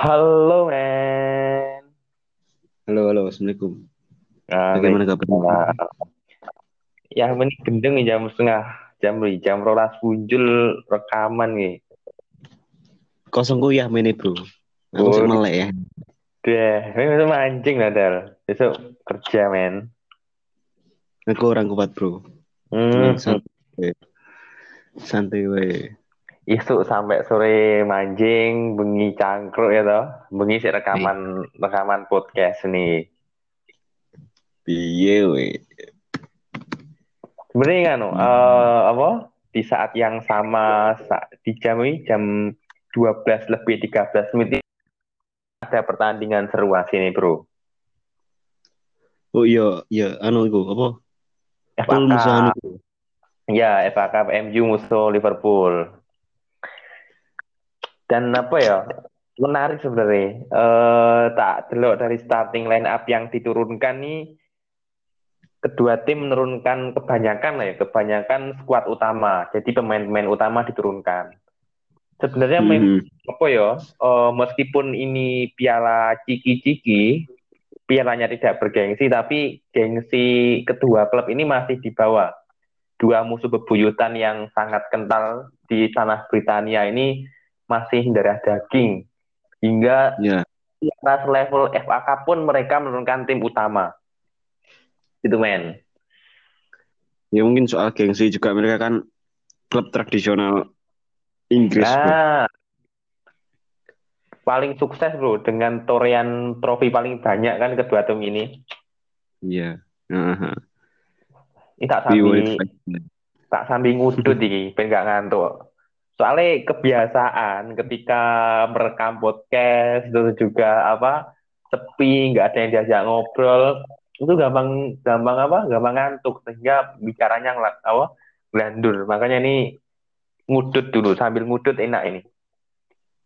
Halo men. Halo, halo, assalamualaikum. Nah, Bagaimana kabarnya? Nah, yang ini gendeng jam setengah jam nih jam rolas muncul rekaman nih. Kosong kuliah ini bro. Aku Oh. melek ya. Deh, ini besok mancing lah Dal. Besok kerja men. Aku orang kuat bro. Hmm, Santai. Santai we. Isuk sampai sore mancing, bengi cangkruk ya toh. Bengi sih rekaman rekaman podcast nih. Piye we. Sebenarnya kan eh, apa di saat yang sama sa- di jam ini jam 12 lebih 13 menit ada pertandingan seru sini bro. Oh iya, iya, anu iku apa? Full musuh anu. Ya, FA Cup MU musuh Liverpool. Dan apa ya? Menarik sebenarnya. Eh tak delok dari starting line up yang diturunkan nih kedua tim menurunkan kebanyakan lah ya, kebanyakan skuad utama. Jadi pemain-pemain utama diturunkan. Sebenarnya Hmm. apa ya? eh, meskipun ini piala ciki-ciki, pialanya tidak bergengsi, tapi gengsi kedua klub ini masih di bawah. Dua musuh bebuyutan yang sangat kental di tanah Britania ini masih darah daging. Hingga di atas level FA Cup pun mereka menurunkan tim utama. Itu men. ya mungkin soal gengsi juga mereka kan klub tradisional Inggris bro. Nah, paling sukses bro dengan torean trofi paling banyak kan kedua tim ini. Iya. Heeh. Ini tak sambil tak sambil ngudut iki ben gak ngantuk. Soalnya kebiasaan ketika merekam podcast terus juga apa sepi nggak ada yang diajak ngobrol itu gampang gampang apa gampang ngantuk sehingga bicaranya ngela- apa ngelandur makanya ini ngudut dulu sambil ngudut enak ini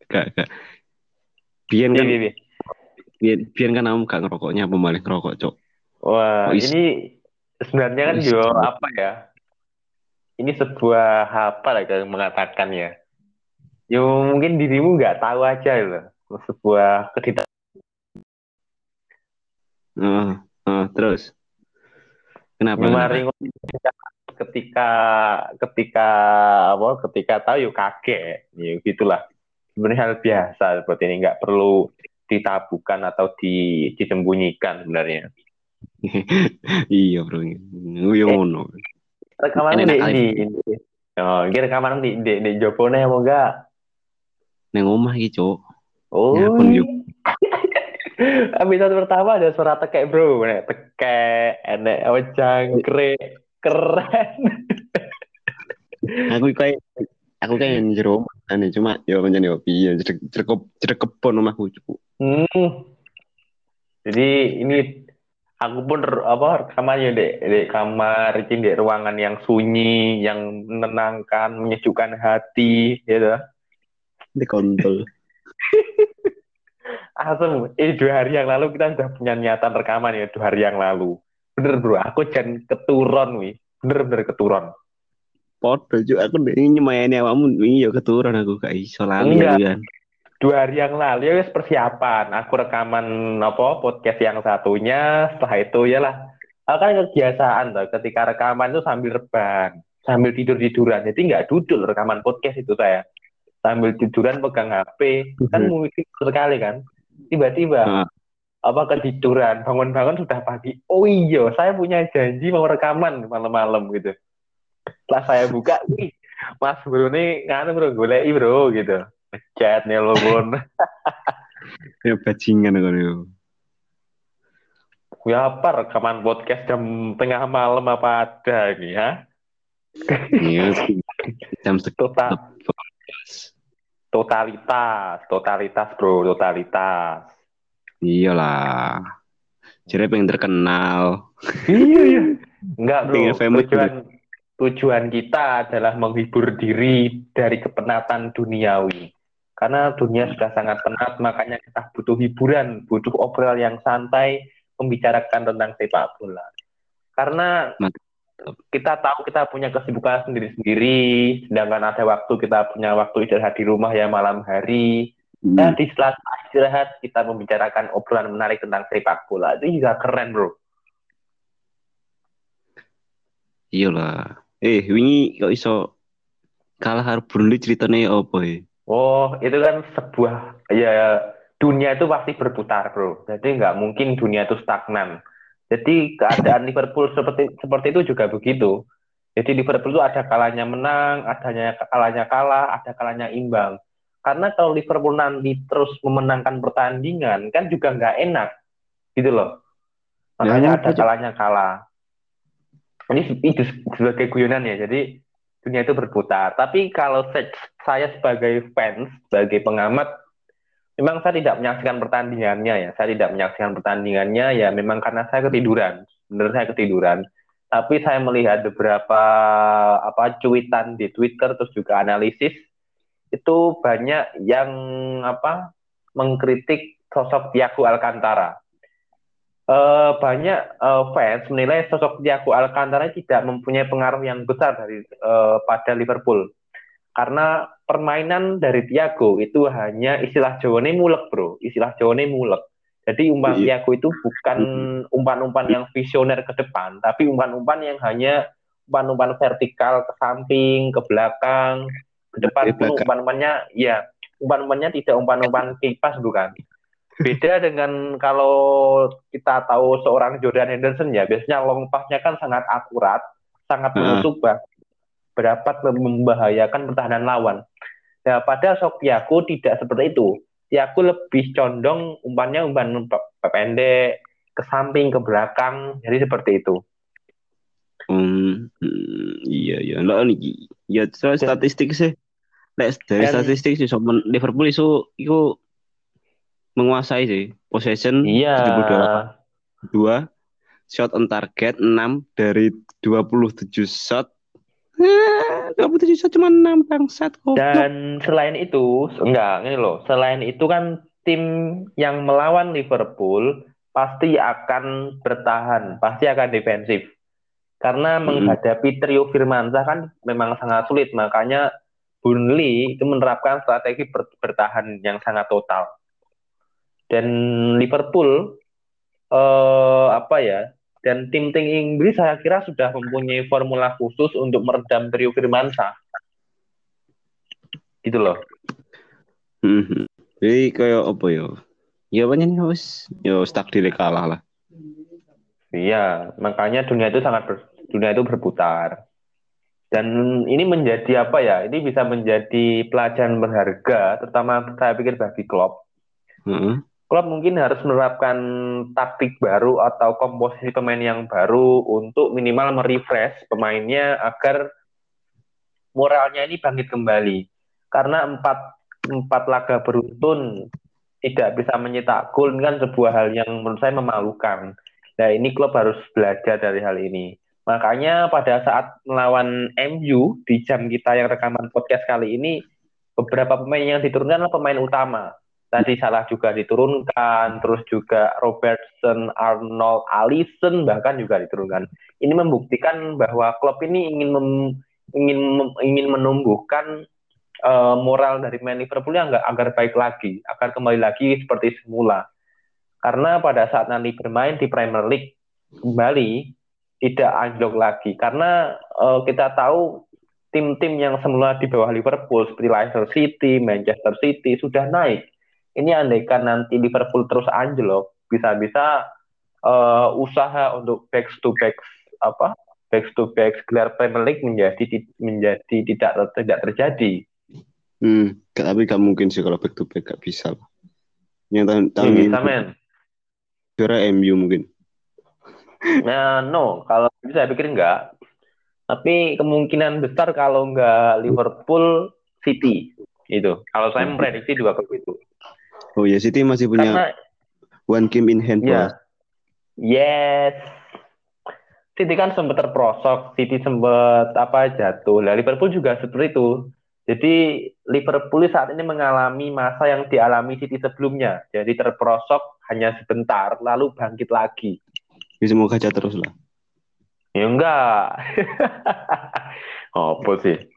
Gak, gak. Biar kan, Iya, iya, iya. biar, biar kan kamu gak ngerokoknya malah ngerokok cok. Wah, Oh, ini sebenarnya kan juga apa ya? Ini sebuah apa lah yang mengatakan ya? Ya mungkin dirimu nggak tahu aja loh. Sebuah ketidak Heeh. Heeh, terus. Kenapa? Kenapa? mari ketika ketika apa? Ketika tahu yuk kaget, ya gitulah. Sebenarnya hal biasa seperti ini nggak perlu ditabukan atau di, disembunyikan sebenarnya. iya bro. Yo ngono. Rekaman di di Oh, ini rekaman di di di Jopone mau enggak? Neng omah iki cok. Oh. Ya pun, yuk. Episode pertama ada suara tekek bro, nek tekek, enek apa jangkrik, keren. Aku kayak aku kayak yang jero omah ane cuma yo pancen yo piye jedek jedek jedek kebon omahku cuk. Hmm. Jadi ini aku pun apa rekamannya dek di kamar, ini di ruangan yang sunyi, yang menenangkan, menyejukkan hati, gitu. Di kontol. Asem, ini dua hari yang lalu kita sudah punya niatan rekaman ya, dua hari yang lalu. Bener bro, aku jangan keturun wih, bener-bener keturun. Podo cuk aku ndek nyemayani awakmu wingi yo keturun aku gak iso lali Enggak. aku kan. Dua hari yang lalu ya wis persiapan. Aku rekaman apa podcast yang satunya. Setelah itu ya lah. Kan kebiasaan tuh ketika rekaman itu sambil rebahan sambil tidur tiduran jadi nggak duduk rekaman podcast itu saya. Sambil tiduran pegang HP kan Mhm. mungkin sekali kan. Tiba-tiba Ah. apa ketiduran. Bangun-bangun sudah pagi. Oh iya saya punya janji mau rekaman malam-malam gitu. Setelah saya buka wih Mas Bro ini nganu bro golei bro gitu chat nelpon Ya bajingan aku yo. Ya apa rekaman podcast jam tengah malam apa ada ini ya? Iya. Jam Total, totalitas, totalitas bro, totalitas. Iyalah. Jadi pengen terkenal. Iya iya. Enggak bro, tujuan tujuan kita adalah menghibur diri dari kepenatan duniawi. Karena dunia sudah sangat penat, makanya kita butuh hiburan, butuh obrolan yang santai, membicarakan tentang sepak bola. Karena kita tahu kita punya kesibukan sendiri-sendiri, sedangkan ada waktu kita punya waktu istirahat di rumah ya malam hari. Hmm. Nah, di setelah istirahat kita membicarakan obrolan menarik tentang sepak bola. Itu juga keren, bro. Iyalah. Eh, wingi kok iso kalah karo Burnley ceritanya apa ya? Oh, itu kan sebuah ya dunia itu pasti berputar, bro. Jadi nggak mungkin dunia itu stagnan. Jadi keadaan Liverpool seperti seperti itu juga begitu. Jadi Liverpool itu ada kalanya menang, adanya kalanya kalah, ada kalanya imbang. Karena kalau Liverpool nanti terus memenangkan pertandingan, kan juga nggak enak, gitu loh. Makanya Ya, ada aja. kalanya kalah. Ini itu sebagai guyonan ya. Jadi dunia itu berputar. Tapi kalau saya sebagai fans, sebagai pengamat, memang saya tidak menyaksikan pertandingannya ya. Saya tidak menyaksikan pertandingannya ya memang karena saya ketiduran. Benar saya ketiduran. Tapi saya melihat beberapa apa cuitan di Twitter terus juga analisis itu banyak yang apa mengkritik sosok Thiago Alcantara. Eh, banyak eh, fans menilai sosok Thiago Alcantara tidak mempunyai pengaruh yang besar dari eh, pada Liverpool karena permainan dari Thiago itu hanya istilah Jawane mulek bro. Istilah Jawane mulek. Jadi umpan Iya. Thiago itu bukan umpan-umpan yang visioner ke depan tapi umpan-umpan yang hanya umpan-umpan vertikal ke samping ke belakang ke depan pun belakang. umpan-umpannya ya umpan-umpannya tidak umpan-umpan kipas bukan. Beda dengan kalau kita tahu seorang Jordan Henderson ya biasanya long pass-nya kan sangat akurat sangat menusuk bah dapat membahayakan pertahanan lawan. Nah, pada sok Thiago tidak seperti itu. Thiago lebih condong umpannya umpan pe- pendek ke samping ke belakang jadi seperti itu. Hmm, hmm, iya iya. Lah niki. Ya soal Dan- statistik sih. Lek dari Dan- statistik sih somen Liverpool itu itu menguasai sih. Possession Iya. 72 shot on target 6 dari 27 shot. 27 shot cuma 6 bangsat goblok. Dan selain itu, enggak, ini loh. Selain itu kan tim yang melawan Liverpool pasti akan bertahan, pasti akan defensif. Karena Hmm. menghadapi trio Firmansyah kan memang sangat sulit, makanya Burnley itu menerapkan strategi ber- bertahan yang sangat total. Dan Liverpool eh apa ya? Dan tim-tim Inggris saya kira sudah mempunyai formula khusus untuk meredam trio Firmansyah. Gitu loh. Hmm. Jadi kayak apa ya? Ya banyak nih wis. Ya takdir kalah lah. Iya, makanya dunia itu sangat ber- dunia itu berputar. Dan ini menjadi apa ya? Ini bisa menjadi pelajaran berharga, terutama saya pikir bagi Klopp. Heeh. Klopp mungkin harus menerapkan taktik baru atau komposisi pemain yang baru untuk minimal merefresh pemainnya agar moralnya ini bangkit kembali. Karena empat empat laga beruntun tidak bisa menyetak gol kan sebuah hal yang menurut saya memalukan. Nah ini klub harus belajar dari hal ini. Makanya pada saat melawan MU di jam kita yang rekaman podcast kali ini beberapa pemain yang diturunkan adalah pemain utama. Tadi salah juga diturunkan, terus juga Robertson, Arnold, Alisson bahkan juga diturunkan. Ini membuktikan bahwa klub ini ingin mem- ingin mem- ingin menumbuhkan eh, moral dari main Liverpool yang nggak agar baik lagi, agar kembali lagi seperti semula. Karena pada saat nanti bermain di Premier League kembali tidak anjlok lagi. Karena eh, kita tahu tim-tim yang semula di bawah Liverpool seperti Leicester City, Manchester City sudah naik. Ini andaikan nanti Liverpool terus anjlok, bisa-bisa eh, usaha untuk back to back apa back to back gelar Premier League menjadi menjadi tidak tidak terjadi. Hmm, tapi gak mungkin sih kalau back to back gak bisa. Yang tahun tahun Ini bisa men. juara MU mungkin. Nah, no, kalau saya pikir enggak. Tapi kemungkinan besar kalau enggak Liverpool City itu. Kalau saya memprediksi dua klub itu. Oh ya City masih punya Karena one game in hand ya, yes. City kan sempat terprosok, City sempat apa jatuh. Lah Liverpool juga seperti itu. Jadi Liverpool saat ini mengalami masa yang dialami City sebelumnya. Jadi terprosok hanya sebentar, lalu bangkit lagi. Ya, semoga aja terus lah. Ya enggak. Apa sih?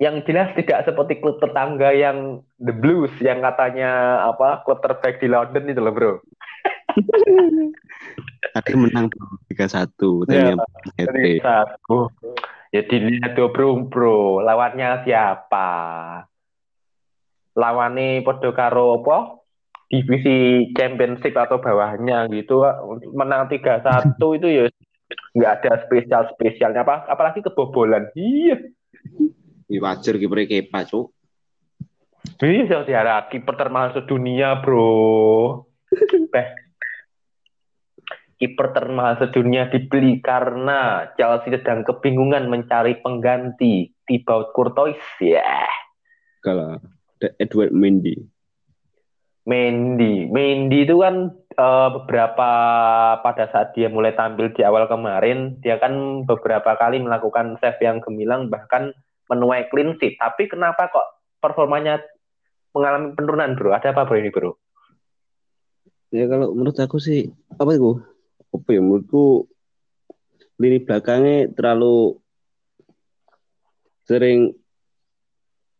Yang jelas tidak seperti klub tetangga yang The Blues yang katanya apa klub terbaik di London itu loh bro. Tadi menang tiga satu, Ya, Satu. Ya dilihat tuh bro, bro. Lawannya siapa? Lawannya podo karo apa? Divisi championship atau bawahnya gitu. Menang 3-1 itu ya nggak ada spesial spesialnya apa apalagi kebobolan iya wajar kiper Kepa, Cuk. saya diharap kiper termahal sedunia bro Beh. kiper termahal sedunia dibeli karena Chelsea sedang kebingungan mencari pengganti Thibaut Courtois ya Kalau ada Edward Mendy. Mendy Mendy itu kan eh, beberapa pada saat dia mulai tampil di awal kemarin dia kan beberapa kali melakukan save yang gemilang bahkan menuai clean sheet tapi kenapa kok performanya mengalami penurunan bro ada apa bro ini bro Ya kalau menurut aku sih apa itu? Apa ya menurutku lini belakangnya terlalu sering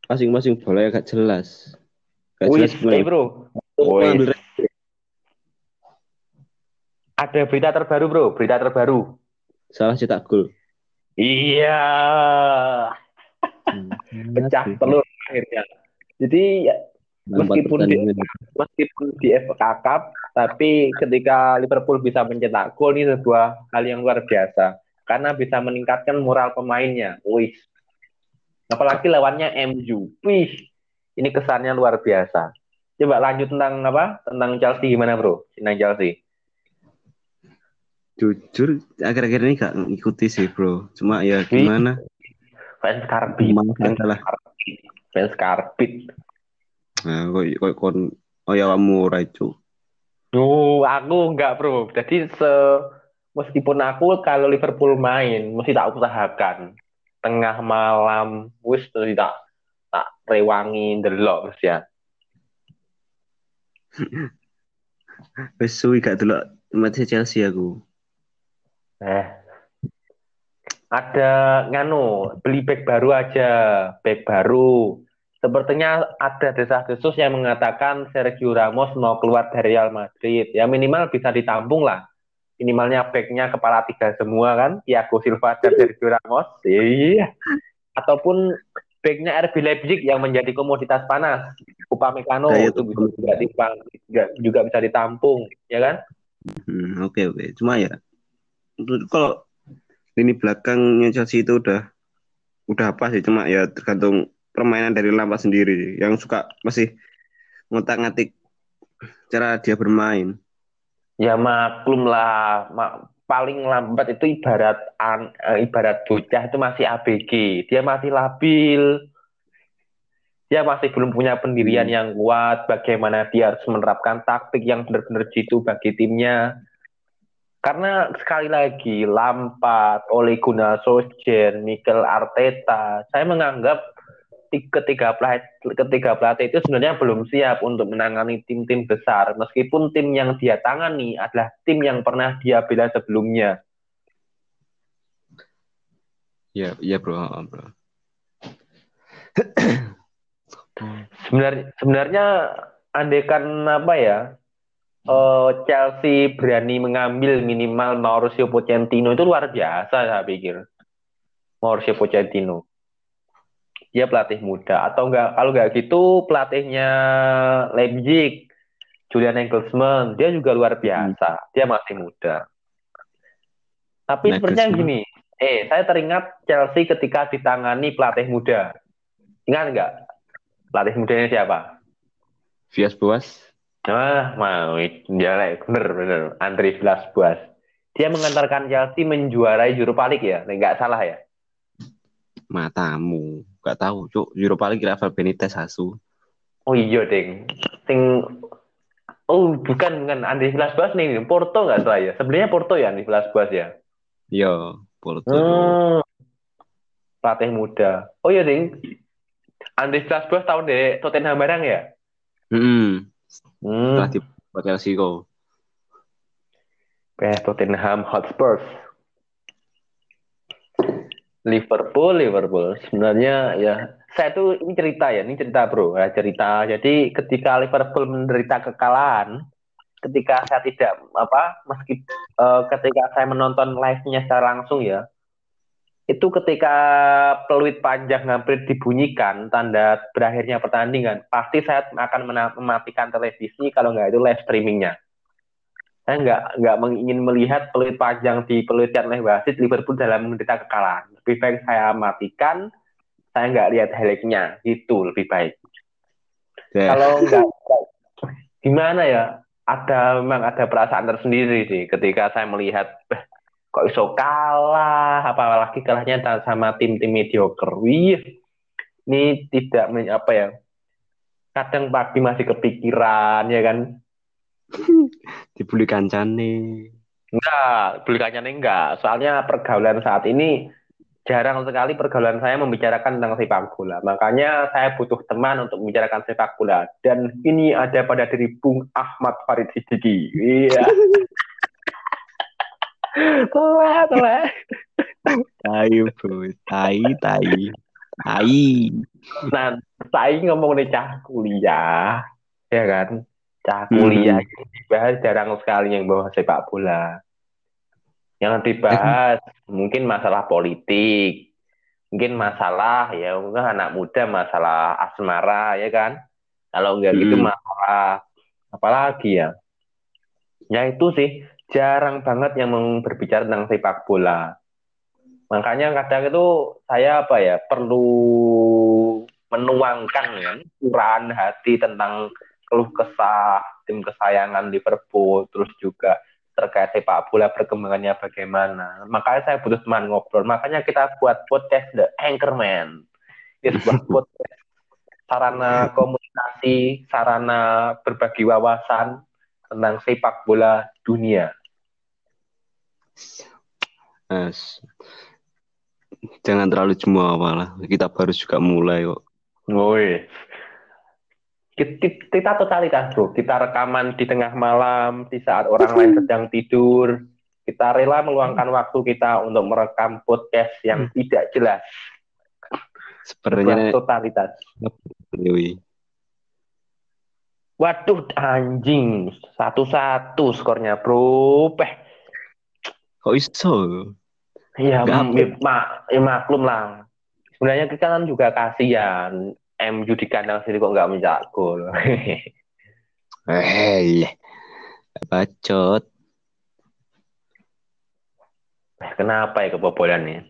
masing-masing bola gak jelas. Gak Wih, jelas eh, bro Wih. Ada berita terbaru bro berita terbaru salah cetak gol. iya pecah telur akhirnya. Jadi ya, meskipun di, meskipun di FA Cup tapi ketika Liverpool bisa mencetak gol ini sebuah hal yang luar biasa. Karena bisa meningkatkan moral pemainnya. Wih. Apalagi lawannya MU wih. Ini kesannya luar biasa. Coba lanjut tentang apa? Tentang Chelsea gimana bro? Tentang Chelsea. Jujur akhir-akhir ini gak ngikuti sih bro. Cuma ya gimana? Fans karbit fans karbit fans karbit Nah, kok kok kon oh ya kamu itu. Oh, aku enggak bro. Jadi se meskipun aku kalau Liverpool main mesti tak usahakan tengah malam wis mesti tak tak rewangi delok Mas ya. Wis suwi gak delok match Chelsea aku. Eh. Ada nganu beli back baru aja, back baru. Sepertinya ada desas-desus yang mengatakan Sergio Ramos mau keluar dari Real Madrid. Ya minimal bisa ditampung lah. Minimalnya backnya kepala tiga semua kan, Thiago Silva dan Sergio Ramos. Iya. Ataupun backnya RB Leipzig yang menjadi komoditas panas. Upamecano Kayak itu juga, dipang- juga, juga bisa ditampung, ya kan? Hmm, oke oke. Cuma ya kalau lini belakangnya Chelsea itu udah udah apa sih? Cuma ya tergantung permainan dari Lampard sendiri yang suka masih ngotak-ngatik cara dia bermain. Ya maklum lah, Ma- paling lambat itu ibarat an- eh, ibarat bocah itu masih ABG, dia masih labil, dia masih belum punya pendirian Hmm. yang kuat, bagaimana dia harus menerapkan taktik yang benar-benar jitu bagi timnya. Karena sekali lagi Lampard, Ole Gunnar Solskjaer, Mikel Arteta, saya menganggap ti- ketiga pelatih ketiga pelatih itu sebenarnya belum siap untuk menangani tim-tim besar. Meskipun tim yang dia tangani adalah tim yang pernah dia bela sebelumnya. Ya, iya bro, bro. sebenarnya sebenarnya andekan apa ya eh, Chelsea berani mengambil minimal Mauricio Pochettino. Itu luar biasa saya pikir. Mauricio Pochettino. Dia pelatih muda. Atau enggak kalau enggak gitu pelatihnya Leipzig Julian Nagelsmann. Dia juga luar biasa. Dia masih muda. Tapi sepertinya Nagelsmann. gini. Eh saya teringat Chelsea ketika ditangani pelatih muda. Ingat enggak? Pelatih mudanya siapa? Vias Boas. Ah, mau ya bener bener Andri Villas Boas. Dia mengantarkan Chelsea menjuarai Europa League ya, nggak salah ya. Matamu. Gak tahu, Cuk. Europa League Rafael Benitez asu. Oh iya ding, sing oh bukan bukan Andri Villas Boas nih, Porto nggak salah ya. Sebenarnya Porto ya Andri Villas Boas ya. Yo, Porto. Hmm, pelatih muda. Oh iya ding, Andri Villas Boas tahu deh Tottenham barang ya. Hmm. Hmm, Setelah di buat Chelsea kok. eh, Tottenham Hotspur. Liverpool, Liverpool. Sebenarnya ya saya tuh ini cerita ya, ini cerita bro, ya, cerita. Jadi ketika Liverpool menderita kekalahan, ketika saya tidak apa, meski uh, ketika saya menonton live-nya secara langsung ya, itu ketika peluit panjang hampir dibunyikan tanda berakhirnya pertandingan, pasti saya akan mematikan televisi kalau nggak itu live streamingnya saya nggak nggak ingin melihat peluit panjang di peluitkan oleh wasit Liverpool dalam menderita kekalahan. Lebih baik saya matikan, saya nggak lihat highlightnya, itu lebih baik. Yeah. Kalau nggak, gimana ya? Ada memang ada perasaan tersendiri sih ketika saya melihat kok iso kalah, apalagi kalahnya sama tim-tim mediocre. Wih, ini tidak apa ya? Kadang pagi masih kepikiran ya kan? Dibully kancane. Enggak bully kancane enggak. Soalnya pergaulan saat ini jarang sekali pergaulan saya membicarakan tentang sepak bola. Makanya saya butuh teman untuk membicarakan sepak bola. Dan ini ada pada diri Bung Ahmad Farid Siddiqi iya telah telah ayo bro tai tai tai nah saya ngomong nih cah kuliah ya kan cah kuliah hmm. dibahas jarang sekali yang bawa sepak bola. Yang dibahas mungkin masalah politik, mungkin masalah ya mungkin anak muda masalah asmara ya kan. Kalau enggak gitu hmm. gitu masalah apalagi ya. Ya itu sih jarang banget yang berbicara tentang sepak bola. Makanya kadang itu saya apa ya perlu menuangkan kan curahan hati tentang keluh kesah tim kesayangan Liverpool, terus juga terkait sepak bola perkembangannya bagaimana. Makanya saya butuh teman ngobrol. Makanya kita buat podcast The Anchorman. Ini sebuah podcast sarana komunikasi, sarana berbagi wawasan tentang sepak bola dunia. Yes. Jangan terlalu jumawa lah. Kita baru juga mulai kok. Woi. Kita totalitas bro. Kita rekaman di tengah malam di saat orang lain sedang tidur. Kita rela meluangkan waktu kita untuk merekam podcast yang hmm. tidak jelas. Sebenarnya totalitas waduh anjing. Satu-satu skornya bro. Peh kok iso iya mak ya maklum lah sebenarnya kita kan juga kasihan MU di kandang sendiri kok nggak mencetak gol. Hei, bacot. Eh, kenapa ya kebobolan nih?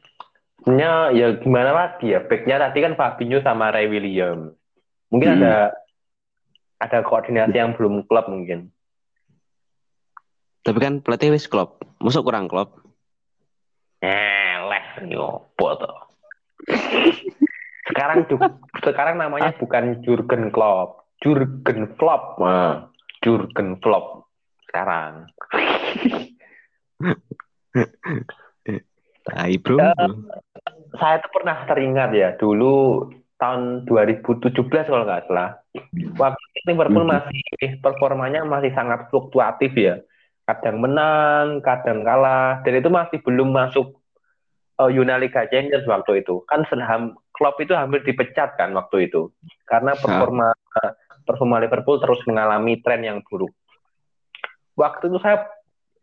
Sebenarnya ya gimana lagi ya? Backnya tadi kan Fabinho sama Ray William. Mungkin hmm. ada ada koordinasi yang belum klub mungkin. Tapi kan pelatih wis klub. Masuk kurang klub. Eh, leh, nyopo tuh. Sekarang sekarang namanya bukan Jurgen Klopp, Jurgen Klopp. Nah, Jurgen Klopp sekarang. Tai bro. Uh, saya tuh pernah teringat ya dulu tahun 2017 kalau nggak salah. Waktu itu Liverpool hmm. masih performanya masih sangat fluktuatif ya. Kadang menang, kadang kalah, dan itu masih belum masuk uh, Yuna Liga Champions waktu itu. Kan sedang Klopp itu hampir dipecat kan waktu itu karena performa nah. performa Liverpool terus mengalami tren yang buruk. Waktu itu saya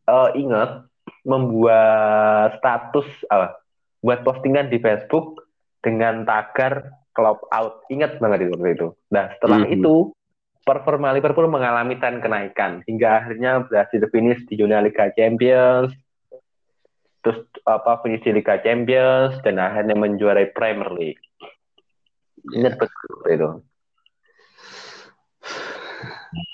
uh, ingat membuat status uh, buat postingan di Facebook dengan tagar Klopp out. Ingat banget itu waktu itu. Nah setelah mm -hmm. itu performa Liverpool mengalami tren kenaikan hingga akhirnya berhasil finish di Juna Liga Champions terus apa finish di Liga Champions dan akhirnya menjuarai Premier League. Ingat betul itu.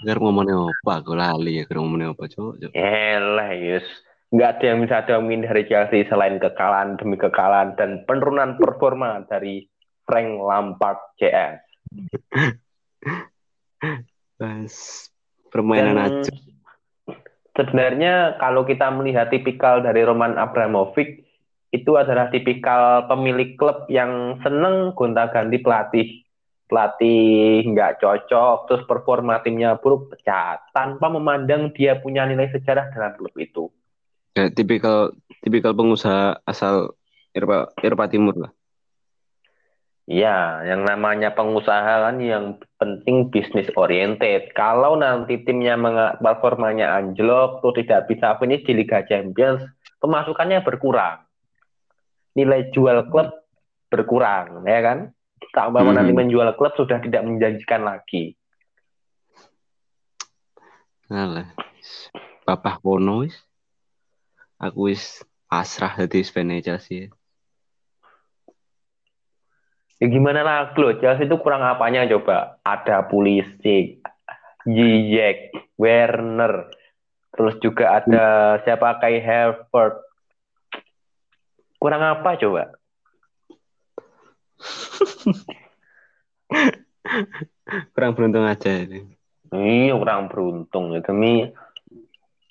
Agar ngomongnya apa? Aku lali ya, agar ngomongnya apa, cok? Elah, Yus. Nggak ada yang bisa domin dari Chelsea selain kekalahan demi kekalahan dan penurunan performa dari Frank Lampard CS. Pas permainan aja sebenarnya kalau kita melihat tipikal dari Roman Abramovich itu adalah tipikal pemilik klub yang seneng gonta-ganti pelatih. Pelatih nggak cocok terus performa timnya buruk pecat tanpa memandang dia punya nilai sejarah dalam klub itu. Ya, tipikal tipikal pengusaha asal Eropa Eropa Timur lah. Iya, yang namanya pengusaha kan yang penting bisnis oriented. Kalau nanti timnya performanya anjlok, tuh tidak bisa finish di Liga Champions, pemasukannya berkurang. Nilai jual klub berkurang, ya kan? Tak hmm. nanti menjual klub sudah tidak menjanjikan lagi. Alah, bapak kono wis. Aku wis pasrah dadi fan Chelsea. Ya gimana lah lo, Chelsea itu kurang apanya coba? Ada Pulisic, Ziyech, Werner, terus juga ada siapa kayak Havertz. Kurang apa coba? kurang beruntung aja ini. Iya, kurang beruntung ya demi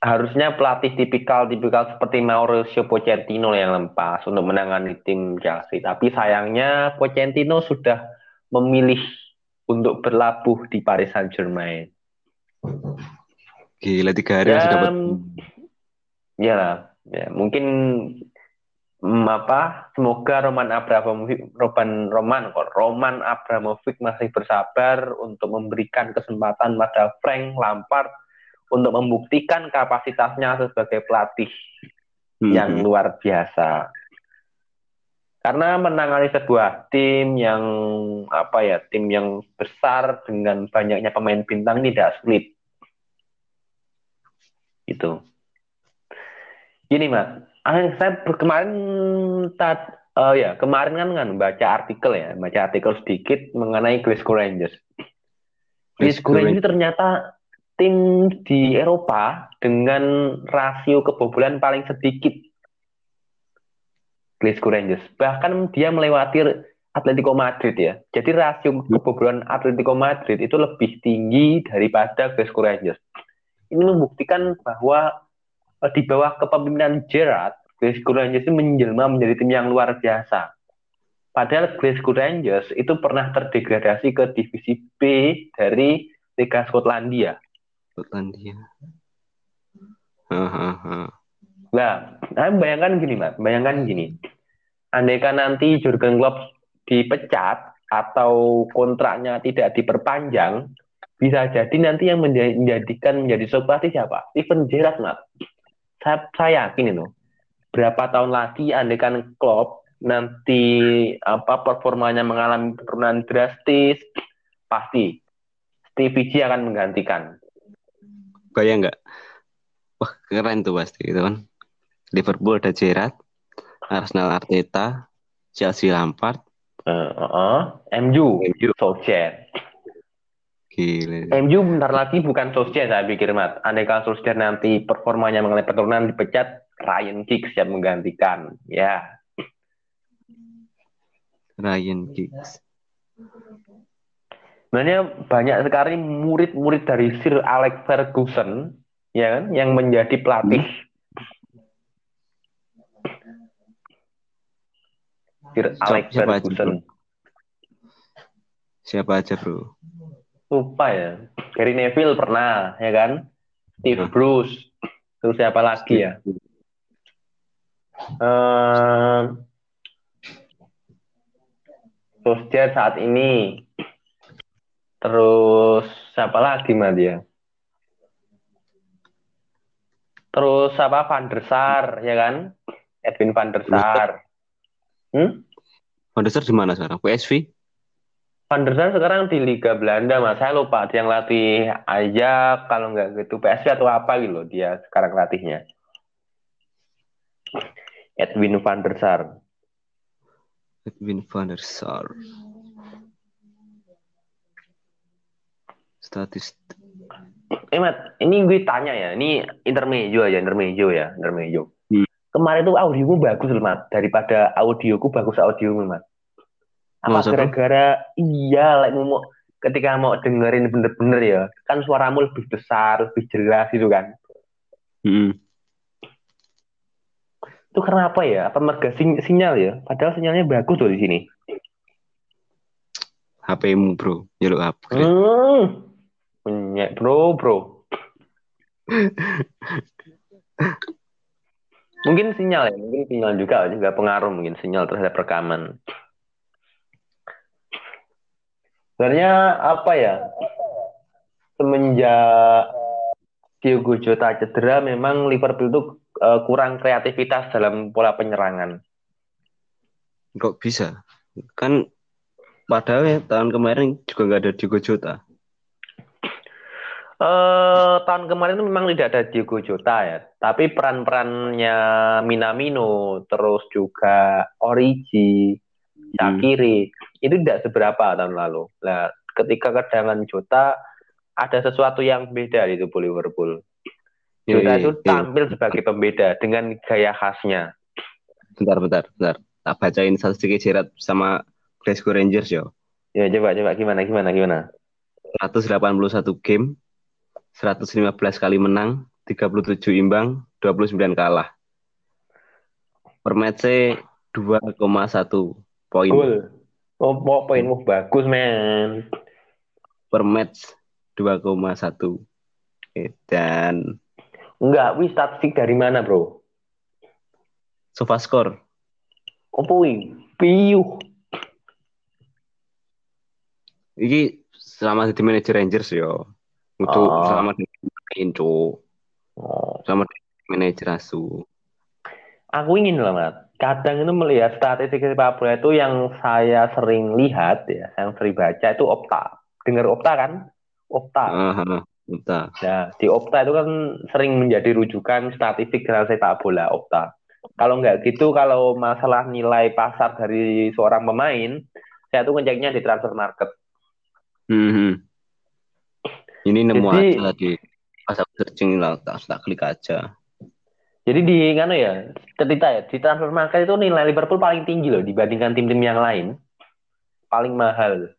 harusnya pelatih tipikal-tipikal seperti Mauricio Pochettino yang lempas untuk menangani tim Chelsea. Tapi sayangnya Pochettino sudah memilih untuk berlabuh di Paris Saint-Germain. Gila tiga hari ya, dapat. Ya, ya mungkin hmm, apa? Semoga Roman Abramovich, Roman Roman kok Roman Abramovich masih bersabar untuk memberikan kesempatan pada Frank Lampard untuk membuktikan kapasitasnya sebagai pelatih hmm. yang luar biasa. Karena menangani sebuah tim yang apa ya, tim yang besar dengan banyaknya pemain bintang tidak sulit. Itu. Gini, Mas. Saya kemarin tat, uh, ya kemarin kan kan baca artikel ya, baca artikel sedikit mengenai Glasgow Rangers. Glasgow Rangers ternyata tim di Eropa dengan rasio kebobolan paling sedikit Glasgow Rangers. Bahkan dia melewati Atletico Madrid ya. Jadi rasio kebobolan Atletico Madrid itu lebih tinggi daripada Glasgow Rangers. Ini membuktikan bahwa eh, di bawah kepemimpinan Gerrard, Glasgow Rangers itu menjelma menjadi tim yang luar biasa. Padahal Glasgow Rangers itu pernah terdegradasi ke divisi B dari Liga Skotlandia. Skotlandia. Nah, bayangkan gini, Mas. Bayangkan gini. Andaikan nanti Jurgen Klopp dipecat atau kontraknya tidak diperpanjang, bisa jadi nanti yang menjadikan menjadi pelatih siapa? Steven Gerrard, Mas. Saya, saya yakin itu. Berapa tahun lagi andaikan Klopp nanti apa performanya mengalami penurunan drastis, pasti Stevie G akan menggantikan bayang nggak wah keren tuh pasti gitu kan Liverpool ada Gerrard Arsenal Arteta Chelsea Lampard uh, uh, uh. MU MU Solskjaer Gile. MU bentar lagi bukan Solskjaer saya pikir mat. Andai Solskjaer nanti performanya mengalami penurunan dipecat, Ryan Giggs siap menggantikan. Ya. Ryan Giggs. Sebenarnya banyak sekali murid-murid dari Sir Alex Ferguson ya kan yang menjadi pelatih Sir Alex siapa Ferguson. Aja, siapa aja, Bro? Lupa ya. Gary Neville pernah, ya kan? Steve nah. Bruce. Terus siapa lagi ya? Uh, Solskjaer saat ini Terus siapa lagi Mat ya? Terus apa Van der Sar ya kan? Edwin Van der Sar. Hmm? Van der Sar di mana sekarang? PSV? Van der Sar sekarang di Liga Belanda mas. Saya lupa dia yang latih aja kalau nggak gitu PSV atau apa gitu loh dia sekarang latihnya. Edwin Van der Sar. Edwin Van der Sar. Statistik. Eh, Mat, ini gue tanya ya, ini intermejo aja, intermejo ya, intermejo. Hmm. Kemarin tuh audioku bagus loh, Mat, daripada audioku bagus audio Mat. Apa gara-gara iya, like, mau ketika mau dengerin bener-bener ya, kan suaramu lebih besar, lebih jelas gitu kan. Hmm. Itu karena apa ya? Apa merga sinyal ya? Padahal sinyalnya bagus loh di sini. HP-mu, bro. Jaluk upgrade. Hmm. Punya bro, bro. Mungkin sinyal ya, mungkin sinyal juga juga pengaruh mungkin sinyal terhadap rekaman. Sebenarnya apa ya? Semenjak Diogo Jota cedera, memang Liverpool itu uh, kurang kreativitas dalam pola penyerangan. Kok bisa? Kan padahal ya, tahun kemarin juga nggak ada Diogo Jota. Uh, tahun kemarin itu memang tidak ada Diogo Jota ya, tapi peran-perannya Minamino, terus juga Origi, Shakiri, hmm. itu tidak seberapa tahun lalu. Nah, ketika kedangan Jota, ada sesuatu yang beda di tubuh Liverpool. Iya, Jota iya, itu iya. tampil sebagai pembeda dengan gaya khasnya. Bentar, bentar, bentar. Tak bacain satu sedikit Gerard sama Glasgow Rangers yo. Ya coba coba gimana gimana gimana. 181 game 115 kali menang, 37 imbang, 29 kalah. Per match 2,1 poin. Cool. Oh, poinmu bagus, men. Per match 2,1. Dan enggak, wih statistik dari mana, Bro? Sofa score. Oh, poin. Piuh. Ini selama jadi manajer Rangers yo. Untuk oh. sama main cuk. Oh. Sama manajer asu. Aku ingin loh, Mat. Kadang itu melihat statistik sepak bola itu yang saya sering lihat ya, yang sering baca itu Opta. Dengar Opta kan? Opta. Uh. Opta. Nah, di Opta itu kan sering menjadi rujukan statistik dalam sepak bola Opta. Kalau nggak gitu, kalau masalah nilai pasar dari seorang pemain, saya tuh ngeceknya di transfer market. Hmm. hmm. Ini nemu jadi, aja di pas aku searching lah, tak, tak klik aja. Jadi di kan ya, cerita ya, di transfer market itu nilai Liverpool paling tinggi loh dibandingkan tim-tim yang lain. Paling mahal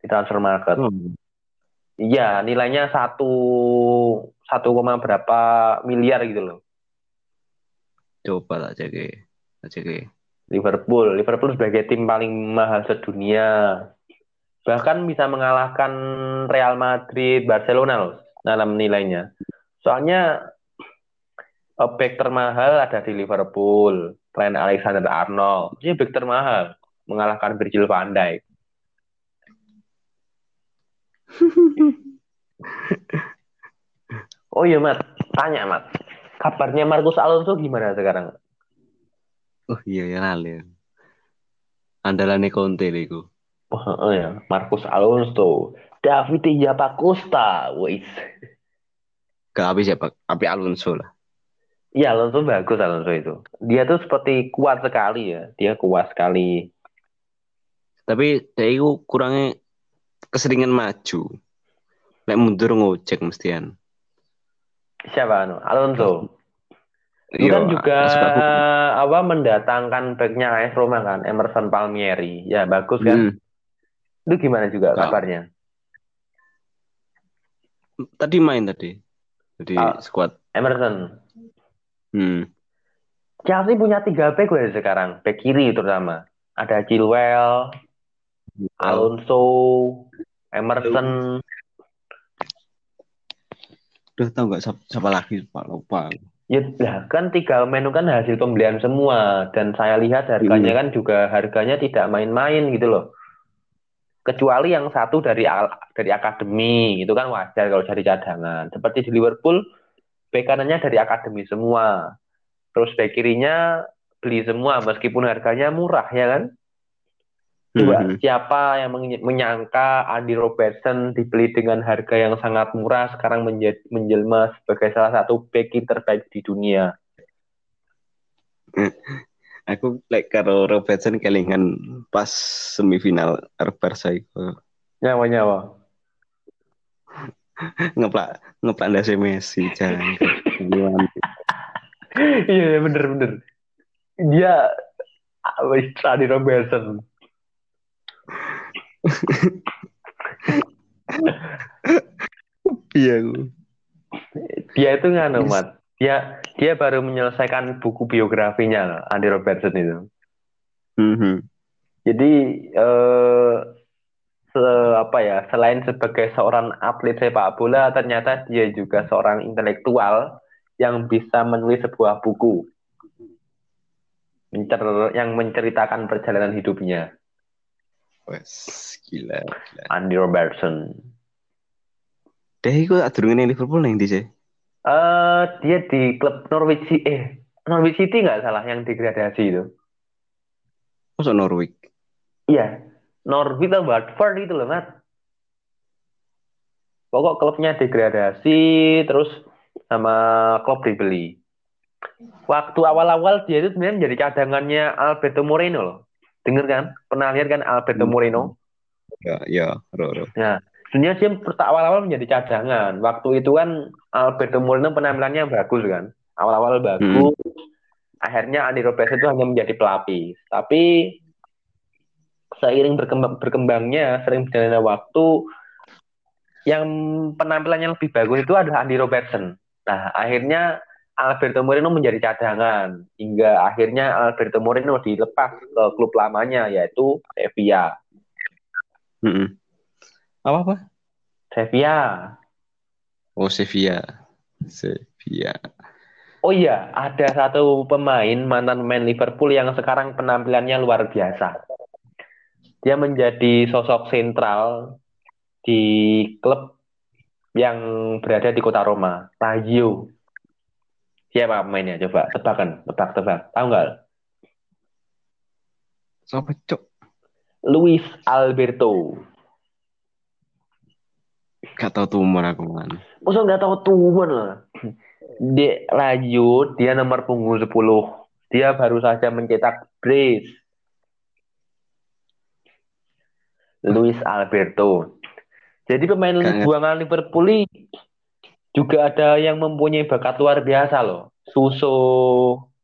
di transfer market. Hmm. Iya, nilainya satu satu koma berapa miliar gitu loh. Coba tak cek, tak cek. Liverpool, Liverpool sebagai tim paling mahal sedunia bahkan bisa mengalahkan Real Madrid, Barcelona loh dalam nilainya. Soalnya uh, back termahal ada di Liverpool, selain Alexander Arnold. Ini back termahal mengalahkan Virgil van Dijk. oh iya Mat, tanya Mat. Kabarnya Marcus Alonso gimana sekarang? Oh iya ya lali. Andalannya Conte itu. Oh, ya, Marcus Alonso, David Costa, wis. Gak habis ya Pak, tapi Alonso lah. Iya Alonso bagus Alonso itu. Dia tuh seperti kuat sekali ya, dia kuat sekali. Tapi dia itu kurangnya keseringan maju. Lek mundur ngocek mestian. Siapa anu? Alonso. Itu kan juga apa mendatangkan backnya AS Roma kan, Emerson Palmieri. Ya bagus kan. Hmm. Itu gimana juga nah. kabarnya? Tadi main tadi. Jadi oh, squad. Emerson. Hmm. Chelsea punya tiga back gue sekarang. Back kiri terutama. Ada Chilwell, oh. Alonso, Emerson. Udah tau nggak siapa, siapa lagi Pak lupa. Ya kan tiga menu kan hasil pembelian semua dan saya lihat harganya hmm. kan juga harganya tidak main-main gitu loh kecuali yang satu dari dari akademi itu kan wajar kalau dari cadangan seperti di Liverpool bek kanannya dari akademi semua terus bek kirinya beli semua meskipun harganya murah ya kan Coba mm -hmm. siapa yang menyangka Andy Robertson dibeli dengan harga yang sangat murah sekarang menjadi menjelma sebagai salah satu bek terbaik di dunia. Aku like karo Robertson kelingan pas semifinal Barca itu. Nyawa nyawa. ngeplak ngeplak ndase Messi jangan. iya, iya bener bener. Dia wis tadi Robertson. Iya. Dia itu nganu mat dia dia baru menyelesaikan buku biografinya Andy Robertson itu. Mm-hmm. Jadi eh, se, apa ya selain sebagai seorang atlet sepak bola ternyata dia juga seorang intelektual yang bisa menulis sebuah buku mencer yang menceritakan perjalanan hidupnya. Wes, gila, gila. Andy Robertson. Deh, iku durunge Liverpool ning ndi sih? Eh dia di klub Norwich City, eh Norwich City nggak salah yang degradasi itu. Masa Norwich? Iya, Norwich atau Watford itu loh, Mat. Pokok klubnya degradasi, terus sama klub dibeli. Waktu awal-awal dia itu sebenarnya menjadi cadangannya Alberto Moreno loh. Dengar kan? Pernah lihat kan Alberto Hmm. Moreno? Ya, ya, ro, ro. Nah, sebenarnya perta- awal-awal menjadi cadangan. Waktu itu kan Alberto Moreno penampilannya bagus kan. Awal-awal bagus. Akhirnya Andy Robertson itu hanya menjadi pelapis. Tapi seiring berkembang, berkembangnya, sering berjalannya waktu, yang penampilannya lebih bagus itu adalah Andy Robertson. Nah, akhirnya Alberto Moreno menjadi cadangan hingga akhirnya Alberto Moreno dilepas ke klub lamanya yaitu Sevilla. Mm-mm. Apa apa? Sevilla. Oh, Sevilla. Sevilla. Oh iya, ada satu pemain mantan pemain Liverpool yang sekarang penampilannya luar biasa. Dia menjadi sosok sentral di klub yang berada di kota Roma, Lazio. Siapa pemainnya? Coba tebakan, tebak-tebak. Tahu nggak? Siapa, Cok? Luis Alberto. Gak tau tumor aku man. Masa nggak tahu tuan lah. Di Lazio, dia nomor punggung 10. Dia baru saja mencetak brace. Luis Alberto. Jadi pemain Gak buangan Liverpool juga ada yang mempunyai bakat luar biasa loh. Suso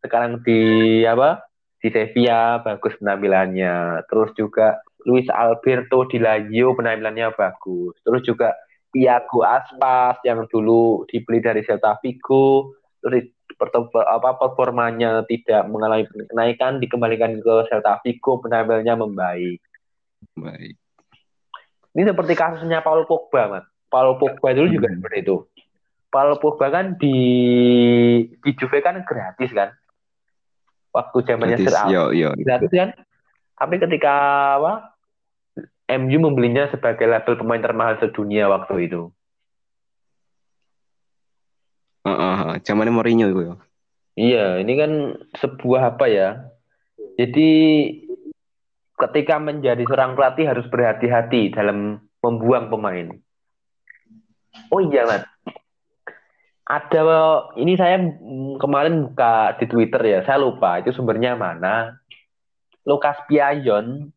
sekarang di apa? Di Sevilla bagus penampilannya. Terus juga Luis Alberto di Lazio penampilannya bagus. Terus juga Iago Aspas yang dulu dibeli dari Celta Vigo, terus apa performanya tidak mengalami kenaikan dikembalikan ke Celta Vigo penampilannya membaik. Baik. Ini seperti kasusnya Paul Pogba, Mas. Paul Pogba dulu juga Hmm. seperti itu. Paul Pogba kan di di Juve kan gratis kan? Waktu zamannya. Sir Alex. Gratis kan? Tapi ketika apa? MU membelinya sebagai label pemain termahal sedunia waktu itu. Heeh, heeh. Zamannya Mourinho itu ya. Iya, ini kan sebuah apa ya? Jadi ketika menjadi seorang pelatih harus berhati-hati dalam membuang pemain. Oh iya, Mas. Ada ini saya kemarin buka di Twitter ya, saya lupa itu sumbernya mana. Lukas Piayon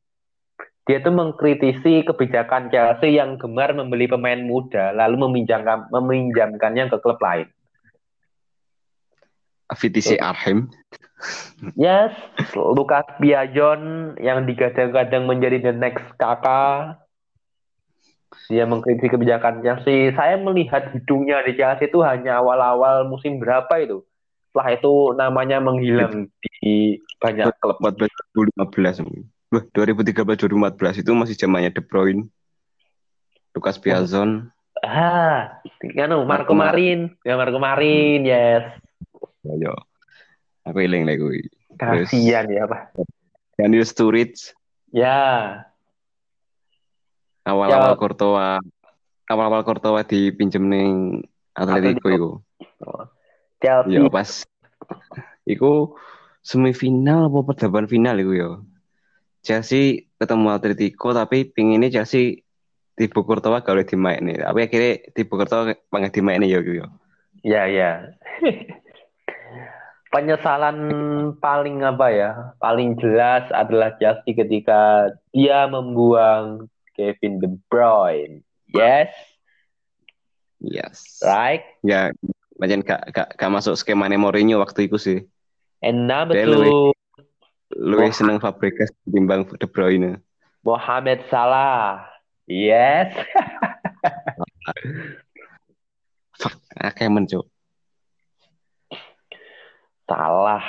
dia tuh mengkritisi kebijakan Chelsea yang gemar membeli pemain muda lalu meminjamkan meminjamkannya ke klub lain. VTC Arhem. Yes, Lukas Piajon yang digadang-gadang menjadi the next kakak. Dia mengkritisi kebijakan Chelsea. Saya melihat hidungnya di Chelsea itu hanya awal-awal musim berapa itu. Setelah itu namanya menghilang di banyak klub. 14 2015 mungkin. Wah, 2013 2014 itu masih zamannya De Bruyne. Lucas Piazon. Ah, anu Marco Marco Marin. Ya Marco Marin, yes. Yo. Aku eling lagi kuwi. Kasihan ya, Pak. Daniel Sturridge, Ya, awal-awal Ya. Courtois, awal-awal Courtois dipinjem ning Atletico iku. Chelsea. Ya pas iku semifinal apa perdaban final iku ya. Chelsea ketemu Atletico tapi pinginnya Chelsea tiba Courtois gak oleh dimain nih. Tapi akhirnya tiba Courtois pengen dimain ya gitu ya. Ya, ya. Penyesalan paling apa ya? Paling jelas adalah Chelsea ketika dia membuang Kevin De Bruyne. Yes, Yes. right. Ya macam gak, gak, gak masuk skema Mourinho waktu itu sih. And number two, Lebih Wah. seneng Fabregas ketimbang De Bruyne. Mohamed Salah. Yes. Fuck, akeh men Cuk. Salah.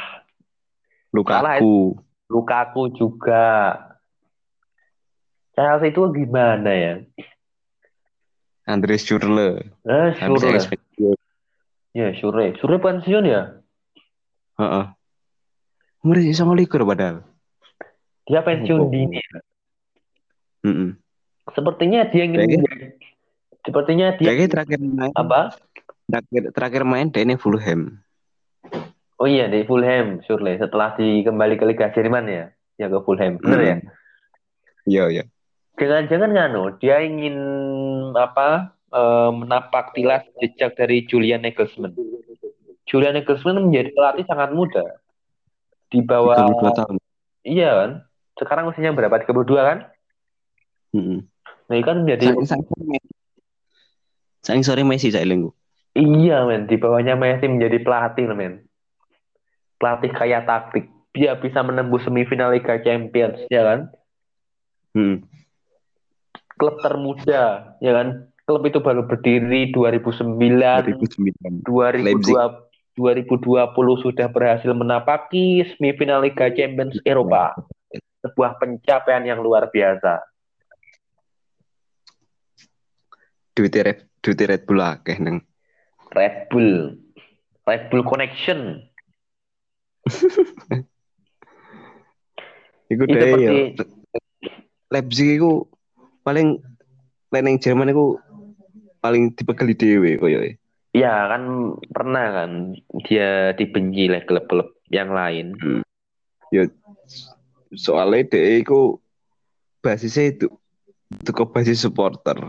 Lukaku. Lukaku juga. Chelsea itu gimana ya? Andres Schürrle. Eh, ekspektasi. Ya, Sure. Sure pensiun ya? Heeh. Umur iso likur padahal. Dia pensiun Oh. dini. Heeh. Sepertinya dia ingin Kayaknya- sepertinya dia Kayaknya terakhir main apa? terakhir terakhir main dia ini Fulham. Oh iya di Fulham, surely setelah di kembali ke Liga Jerman ya, ya ke Fulham, bener ya? Iya, iya. Jangan-jangan nganu, dia ingin apa? eh, menapak tilas jejak dari Julian Nagelsmann. Julian Nagelsmann menjadi pelatih sangat muda. Di bawah 32 tahun. iya kan? Sekarang usianya berapa? 32 kan? Heeh. Nah, ini kan menjadi Saking sore Messi saya lenggu. iya men, di bawahnya Messi menjadi pelatih men. Pelatih kayak taktik. Dia bisa menembus semifinal Liga Champions, ya kan? Hmm. Klub termuda, ya kan? Klub itu baru berdiri 2009, 2009. 2020, 2020 sudah berhasil menapaki semifinal Liga Champions Eropa. Sebuah pencapaian yang luar biasa. Duitnya Red, duitnya Red Bull akeh neng. Red Bull. Red Bull Connection. Iku Itu deh ya. seperti- Leipzig iku paling lain Jerman iku paling dipegeli dhewe koyo e. Ya kan pernah kan dia dibenci oleh klub-klub yang lain. Ya soalnya dia iku basisnya itu itu ke basis supporter.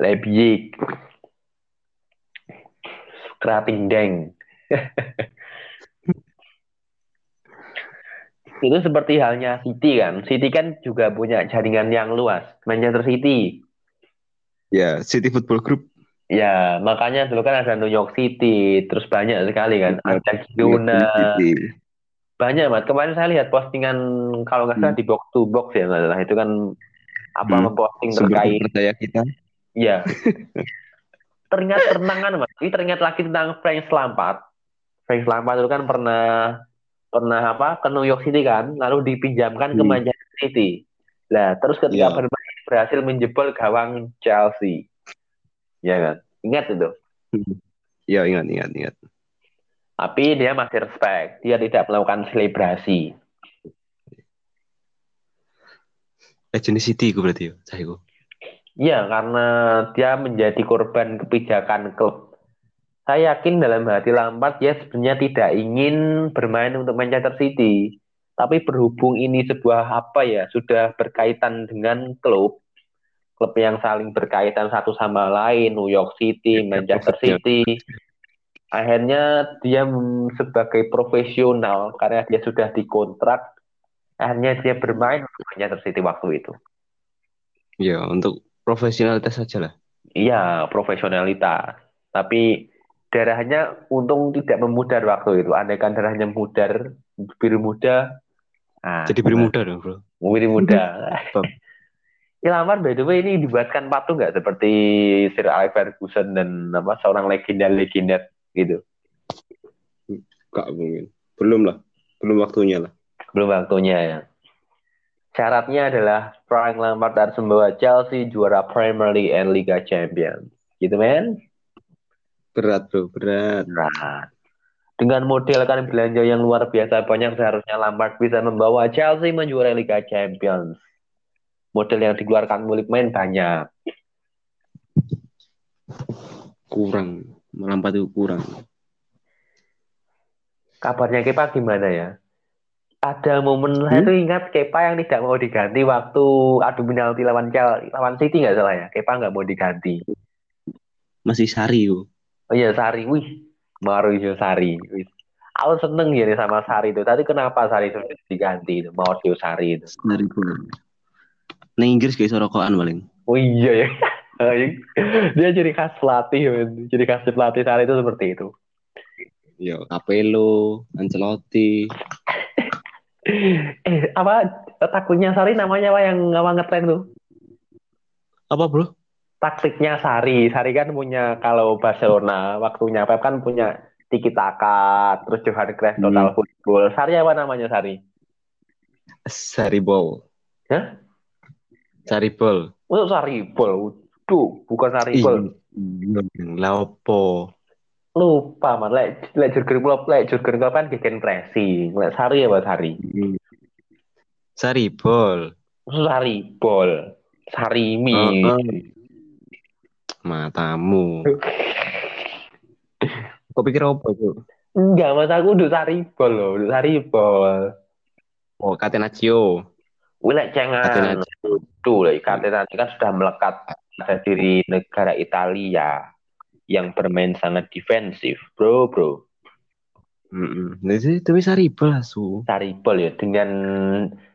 Leipzig. Krating Deng. Itu seperti halnya City kan. City kan juga punya jaringan yang luas. Manchester City. Ya, City Football Group. Ya, makanya dulu kan ada New York City, terus banyak sekali kan. Ada Girona, banyak banget. Kemarin saya lihat postingan kalau nggak salah di box to box ya nggak salah. Itu kan apa Hmm. memposting terkait percaya kita. Ya. teringat tentang kan, Mas. Ini teringat lagi tentang Frank Lampard. Frank Lampard itu kan pernah pernah apa ke New York City kan, lalu dipinjamkan ke Hmm. Manchester City. Nah, terus ketika Iya. Berhasil menjebol gawang Chelsea. Ya kan? Ingat itu. Ya ingat ingat ingat. Tapi dia masih respect. Dia tidak melakukan selebrasi. Legend City gue berarti ya, saya. Iya, karena dia menjadi korban kebijakan klub. Saya yakin dalam hati Lampard dia sebenarnya tidak ingin bermain untuk Manchester City. Tapi berhubung ini sebuah apa ya, sudah berkaitan dengan klub, klub yang saling berkaitan satu sama lain, New York City, Manchester City. Akhirnya dia sebagai profesional karena dia sudah dikontrak, akhirnya dia bermain untuk Manchester City waktu itu. Ya untuk profesionalitas saja lah. Iya, profesionalitas. Tapi darahnya untung tidak memudar waktu itu. Andaikan darahnya mudar, biru muda. Nah, Jadi beri muda dong bro. biru muda. Bang. Ya by the way ini dibuatkan patung nggak seperti Sir Alex Ferguson dan apa seorang legenda-legenda gitu. Gak mungkin. Belum lah. Belum waktunya lah. Belum waktunya ya. Syaratnya adalah Frank Lampard harus membawa Chelsea juara Premier League and Liga Champions. Gitu men? Berat bro, berat. Nah, dengan model kan belanja yang luar biasa banyak seharusnya Lampard bisa membawa Chelsea menjuarai Liga Champions. Model yang dikeluarkan oleh pemain banyak. Kurang. Melampat itu kurang. Kabarnya Kepa gimana ya? Ada momen saya Hmm? tuh ingat Kepa yang tidak mau diganti waktu adu penalti lawan Chelsea, lawan City nggak salah ya? Kepa nggak mau diganti. Masih sari yo. Oh iya Sari, wih, Mauricio Sari. Wih. Aku seneng ya sama Sari itu. Tadi kenapa Sari itu diganti itu, Mauricio Sari itu? Sari bro. Neng Inggris kayak rokokan paling. Oh iya ya. Dia jadi khas pelatih. Jadi khas pelatih Sari itu seperti itu. Yo, Capello, Ancelotti. Eh, apa takutnya Sari namanya apa yang apa ngetren tuh? Apa bro? Taktiknya Sari. Sari kan punya kalau Barcelona waktunya Pep kan punya tiki taka, terus Johan Cruyff Hmm. total football. Sari apa namanya Sari? Sari Ball. Hah? Sari Ball. Oh, Sari Ball. Duh, bukan Sari Ball. Laopo. lupa man lek lek Jurgen Klopp lek Jurgen Klopp kan bikin pressing lek Sari ya buat Sari. Saribol. Sari bol Sarimi Heeh. Matamu. Kok pikir apa tuh? enggak mas aku udah Sari bol loh udah Sari bol Oh, Catenaccio. Wih, lek cengan Catenaccio. Tuh lek Catenaccio kan sudah melekat pada diri negara Italia yang bermain sangat defensif bro bro Heeh. Nah, itu- tapi asu. Saribol ya dengan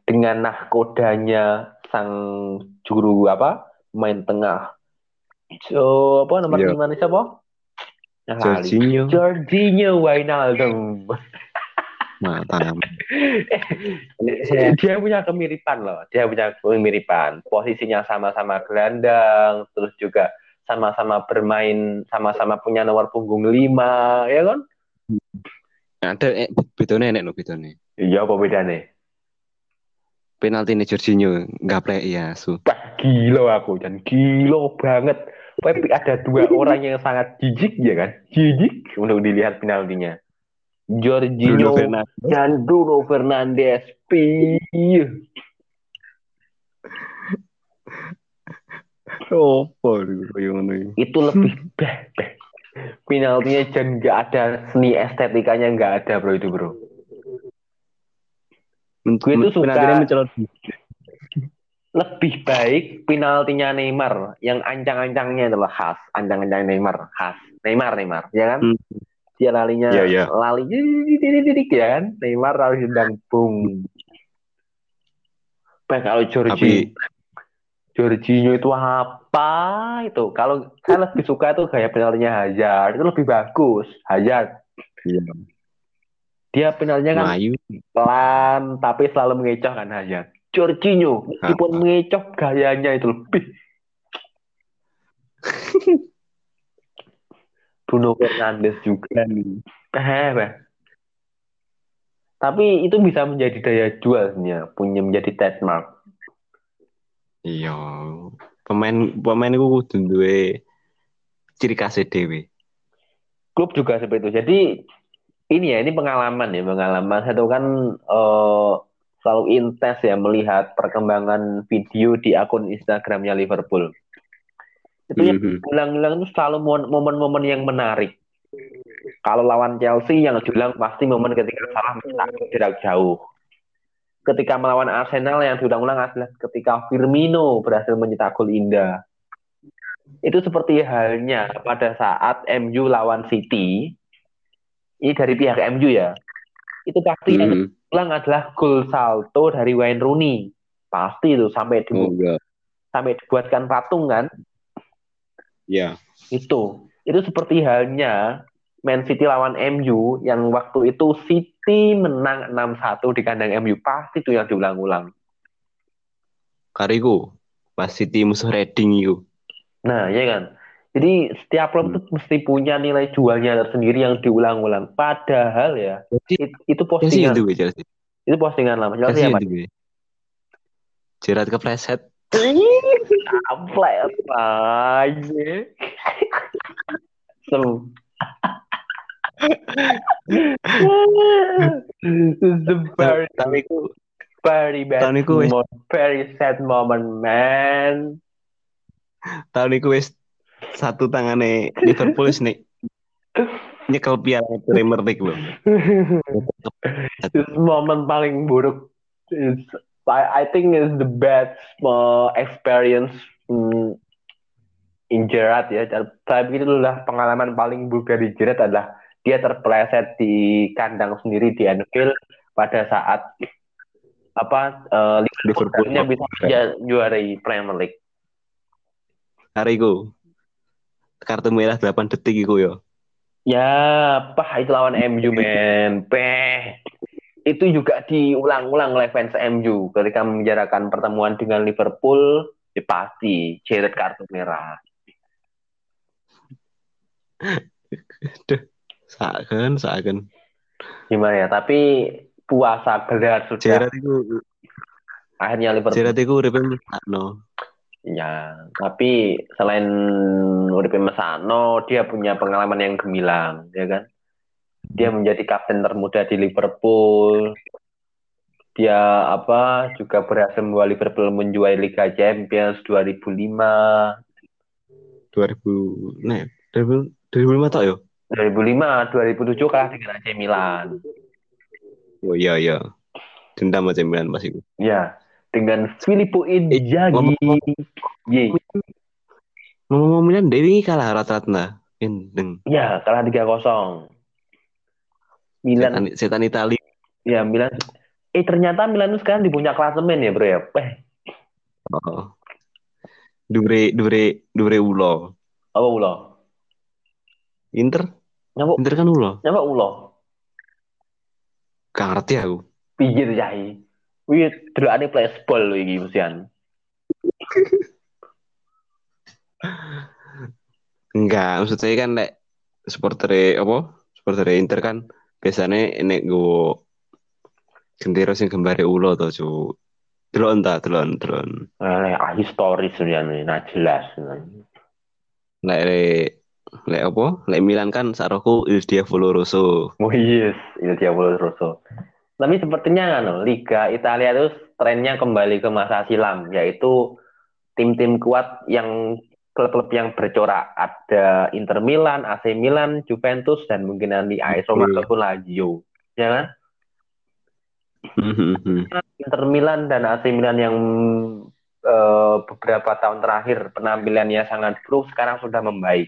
dengan nahkodanya sang juru apa main tengah so apa nomor lima nih siapa. Jorginho. Jorginho Wijnaldum Matamu. dia punya kemiripan loh dia punya kemiripan posisinya sama-sama gelandang terus juga sama-sama bermain sama-sama punya nomor punggung lima ya kan Ada eh, bedone enek no bedone. iya apa bedanya Penalti nih Jorginho nggak play ya asu. Wah, gila aku dan gila banget. Tapi ada dua orang yang sangat jijik ya kan? Jijik untuk dilihat penaltinya. Jorginho dan Bruno Fernandes. Pih. Itu lebih. Penaltinya dan nggak ada seni estetikanya nggak ada bro itu bro. Gue tuh suka-. Lebih baik penaltinya Neymar yang ancang-ancangnya adalah khas. Ancang-ancang Neymar khas. Neymar Neymar ya kan? Hmm. Dia lalinya Iya, iya. lali didik ya kan? Neymar lari sedang bung Bah, kalau Jorginho Tapi- Jorginho itu apa itu? Kalau saya lebih suka tuh gaya penaltinya Hazard. Itu lebih bagus Hazard. Iya. dia penaltinya kan Melayu. pelan tapi selalu mengecoh kan Hazard. Jorginho meskipun mengecoh gayanya itu lebih Bruno Fernandes juga nih. Tapi itu bisa menjadi daya jual sebenarnya, punya menjadi trademark. Iya. Pemain pemain iku kudu duwe ciri khas dhewe. Klub juga seperti itu. Jadi ini ya, ini pengalaman ya, pengalaman. Saya tahu kan eh, selalu intens ya melihat perkembangan video di akun Instagramnya Liverpool. Itu yang Mhm. ulang-ulang itu selalu momen-momen yang menarik. Kalau lawan Chelsea yang diulang pasti momen ketika salah mencetak jarak jauh. Ketika melawan Arsenal yang diulang-ulang adalah ketika Firmino berhasil mencetak gol indah. Itu seperti halnya pada saat MU lawan City. Ini dari pihak MU ya. Itu pasti yang Mhm. diulang adalah gol salto dari Wayne Rooney. Pasti itu sampai di, Oh enggak. sampai dibuatkan patung kan. Iya. Itu. Itu seperti halnya Man City lawan MU yang waktu itu City menang 6-1 di kandang MU. Pasti itu yang diulang-ulang. Kariku pas City musuh Reading iku. Nah, ya kan. Jadi setiap klub itu mesti punya nilai jualnya tersendiri yang diulang-ulang. Padahal ya, Chelsea it- itu postingan, itu itu postingan lama. Chelsea Chelsea apa? itu. Jerat kepleset. Sampai aja. Is the very, Tapi iku very bad tahun iku wis- very sad moment, man. tahun iku wis satu tangane Liverpool wis nek nyekel piala Premier League lho. This moment paling buruk is I, I think is the bad uh, experience mm, in Gerrard ya. Dan- Tapi itulah pengalaman paling buruk dari Gerrard adalah dia terpeleset di kandang sendiri di Anfield pada saat apa uh, Liverpool. bisa ja- juarai Premier League. Hari iku kartu merah 8 detik iku yo. Ya, pah itu lawan MU men. Peh. Itu juga diulang-ulang oleh fans MU ketika membicarakan pertemuan dengan Liverpool, ya pasti Gerrard kartu merah. Saken, saken. Gimana ya? Tapi puasa gelar sudah Jerat iku akhirnya Liverpool. Jerat iku uripe no. Ya, tapi selain Uripe Mesano, dia punya pengalaman yang gemilang, ya kan? Dia menjadi kapten termuda di Liverpool. Dia apa juga berhasil membawa Liverpool menjuarai Liga Champions 2005. 2000 nah 2000 2005 tak yo 2005, 2007 kalah dengan AC Milan. oh iya iya dendam aja Milan pas itu Ya, dengan Filippo Inzaghi. ngomong- Ye. ngomong Milan Dewi kalah rata-rata. Ya, kalah 3-0. Milan, setan, setan Itali ya Milan. Eh ternyata Milan itu sekarang di puncak klasemen ya bro ya. Eh, oh. Dure dure dure ulo apa ulo? Inter Nyapa, Inter kan ulo nyapa ulo? gak ngerti aku Pinggir jai. Wih, delokane flashball lho iki musian. enggak maksud saya kan lek supporter apa supporter Inter kan biasanya enek go gendera sing gambare ulo to cu delok entah delok delok Eh, ah, historis sebenarnya, nah jelas. lek lek lek apa lek Milan kan saroku Il Diavolo Rosso Oh yes, itu dia Rosso. Tapi sepertinya kan, Liga Italia itu trennya kembali ke masa silam, yaitu tim-tim kuat yang klub-klub yang bercorak. Ada Inter Milan, AC Milan, Juventus, dan mungkin nanti AS Roma Oke. ataupun Lazio. Ya kan? Hmm, Inter Milan dan AC Milan yang eh, beberapa tahun terakhir penampilannya sangat buruk, sekarang sudah membaik.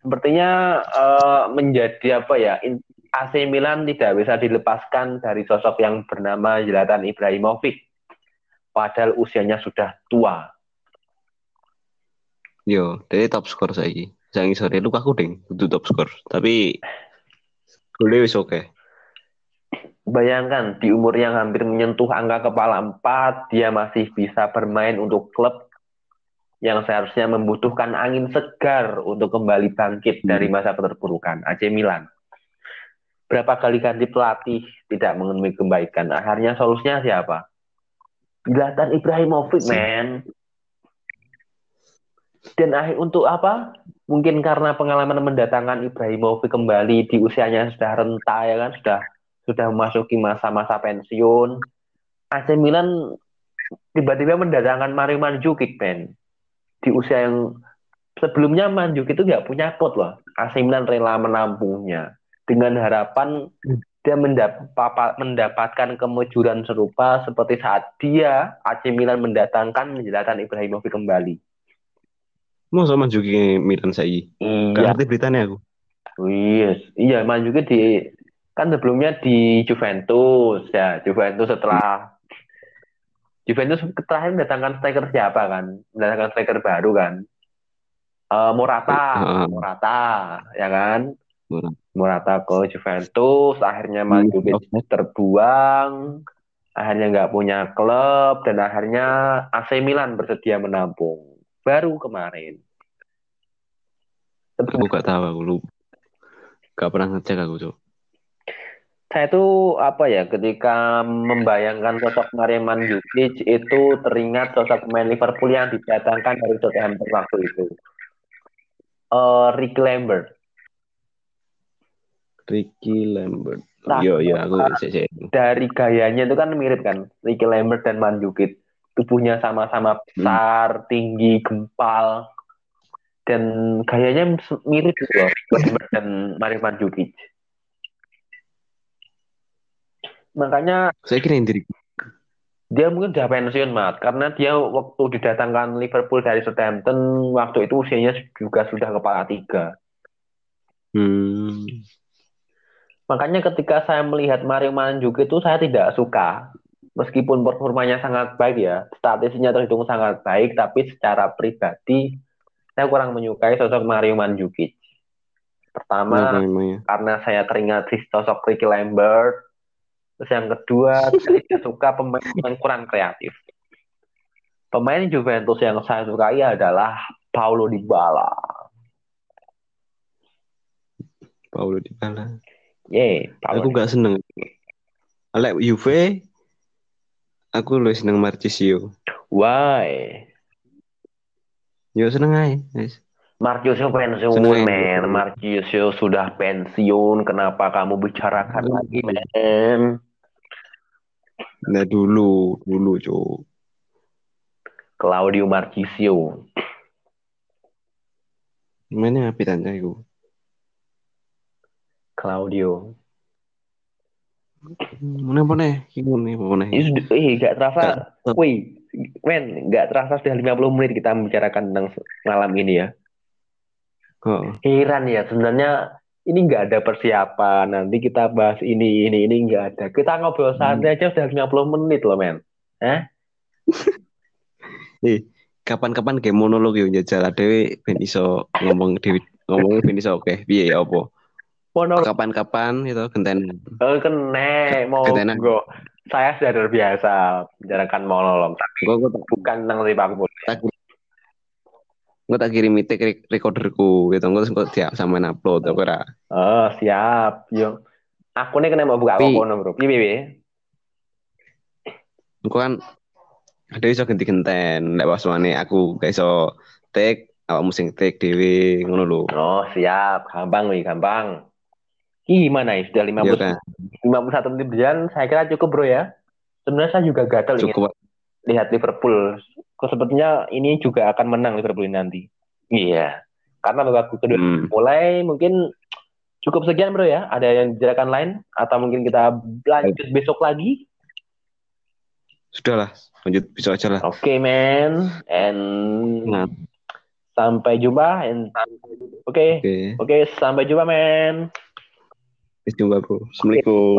Sepertinya eh, menjadi apa ya? AC Milan tidak bisa dilepaskan dari sosok yang bernama Zlatan Ibrahimovic. Padahal usianya sudah tua. Yo, dari top skor saiki. Jangan sore Lukaku ding, itu top skor. Tapi golnya wis oke. Bayangkan di umur yang hampir menyentuh angka kepala empat, dia masih bisa bermain untuk klub yang seharusnya membutuhkan angin segar untuk kembali bangkit dari masa keterpurukan. AC Milan. Berapa kali ganti pelatih tidak menemui kebaikan. Akhirnya solusinya siapa? Zlatan Ibrahimovic, Si- man. Dan akhir untuk apa? Mungkin karena pengalaman mendatangkan Ibrahimovic kembali di usianya sudah renta ya kan, sudah sudah memasuki masa-masa pensiun. AC Milan tiba-tiba mendatangkan Mario Mandzukic, man. Di usia yang sebelumnya Mandzukic itu nggak punya klub loh. AC Milan rela menampungnya dengan harapan dia mendapatkan kemujuran serupa seperti saat dia AC Milan mendatangkan Zlatan Ibrahimovic kembali. Mau sama juga Milan. Gak Iya, ngerti beritanya aku. yes. Iya, Mandzukic di kan sebelumnya di Juventus ya, Juventus setelah Juventus terakhir mendatangkan striker siapa kan? Mendatangkan striker baru kan? Eh, Morata, Heeh. Morata, ya kan? Morata. Morata ke Juventus, akhirnya Mandzukic terbuang, akhirnya nggak punya klub, dan akhirnya AC Milan bersedia menampung. Baru kemarin. Aku gak tahu aku lu. Gak pernah ngecek aku, Cok. Saya tuh apa ya, ketika membayangkan sosok Mario Mandzukic itu teringat sosok pemain Liverpool yang didatangkan dari Southampton waktu itu. Eh Ricky Lambert. Ricky Lambert. Nah, Yo, yo, aku cek cek. dari gayanya itu kan mirip kan Ricky Lambert dan Mandzukic tubuhnya sama-sama besar tinggi gempal dan gayanya mirip gitu loh Ricky Lambert dan Mario Mandzukic makanya Saya kira diri. dia mungkin udah pensiun mat karena dia waktu didatangkan Liverpool dari Southampton waktu itu usianya juga sudah kepala tiga Hmm. Makanya ketika saya melihat Mario Mandzukic itu saya tidak suka. Meskipun performanya sangat baik ya, statistiknya terhitung sangat baik, tapi secara pribadi saya kurang menyukai sosok Mario Mandzukic. Pertama, Kenapa emangnya? karena saya teringat di sosok Ricky Lambert. Terus yang kedua, saya suka pemain yang kurang kreatif. Pemain Juventus yang saya sukai adalah Paulo Dybala. Paulo Dybala. Ye, Paulo Aku gak seneng. Lek Juve, aku lebih seneng Marchisio. Why? Yo seneng aja. Guys. Marciusio pensiun, men. Marciusio sudah pensiun. Kenapa kamu bicarakan lagi, men? Nah dulu, dulu cuk. Claudio Marcisio. Gimana api tanya iku? Claudio. Mana nih? Gimana apa nih? Sudah, eh, gak terasa. Wih, men, gak terasa sudah 50 menit kita membicarakan tentang malam ini ya. Kok? Heran ya, sebenarnya ini nggak ada persiapan. Nanti kita bahas ini, ini, ini nggak ada. Kita ngobrol santai aja sudah 50 menit loh, men. Eh, kapan-kapan game monolog yo njajal dhewe ben iso ngomong dhewe ngomongnya ben iso oke. Piye ya apa? Monolog Kapan-kapan itu genten. Eh, kene mau go. Saya sudah terbiasa menjalankan monolog, tapi Gua gua tak bukan tentang sepak bola. tak gua tak kirim mitik re- recorderku gitu. Gua terus dia sama upload aku ora. Oh, siap. Yo. Aku nih kena mau buka Pi. kono, Bro. Piye, piye, piye? Engko kan ada iso ganti genten nek waswane aku gak iso take awakmu sing take dhewe ngono lho. Oh, siap. Gampang nih, gampang. Ih, Gimana ya? Sudah 50, Iya kan? 51 menit berjalan, saya kira cukup, Bro ya. Sebenarnya saya juga gatel ingin Cukup lihat Liverpool. Kok sepertinya ini juga akan menang Liverpool ini nanti. Iya. Karena babak kedua hmm. mulai mungkin cukup sekian bro ya. Ada yang bicarakan lain atau mungkin kita lanjut besok lagi. Sudah lah, lanjut bisa aja lah. Oke man. And Nah. sampai jumpa. And oke Oke, oke sampai jumpa man. Sampai jumpa bro. Assalamualaikum.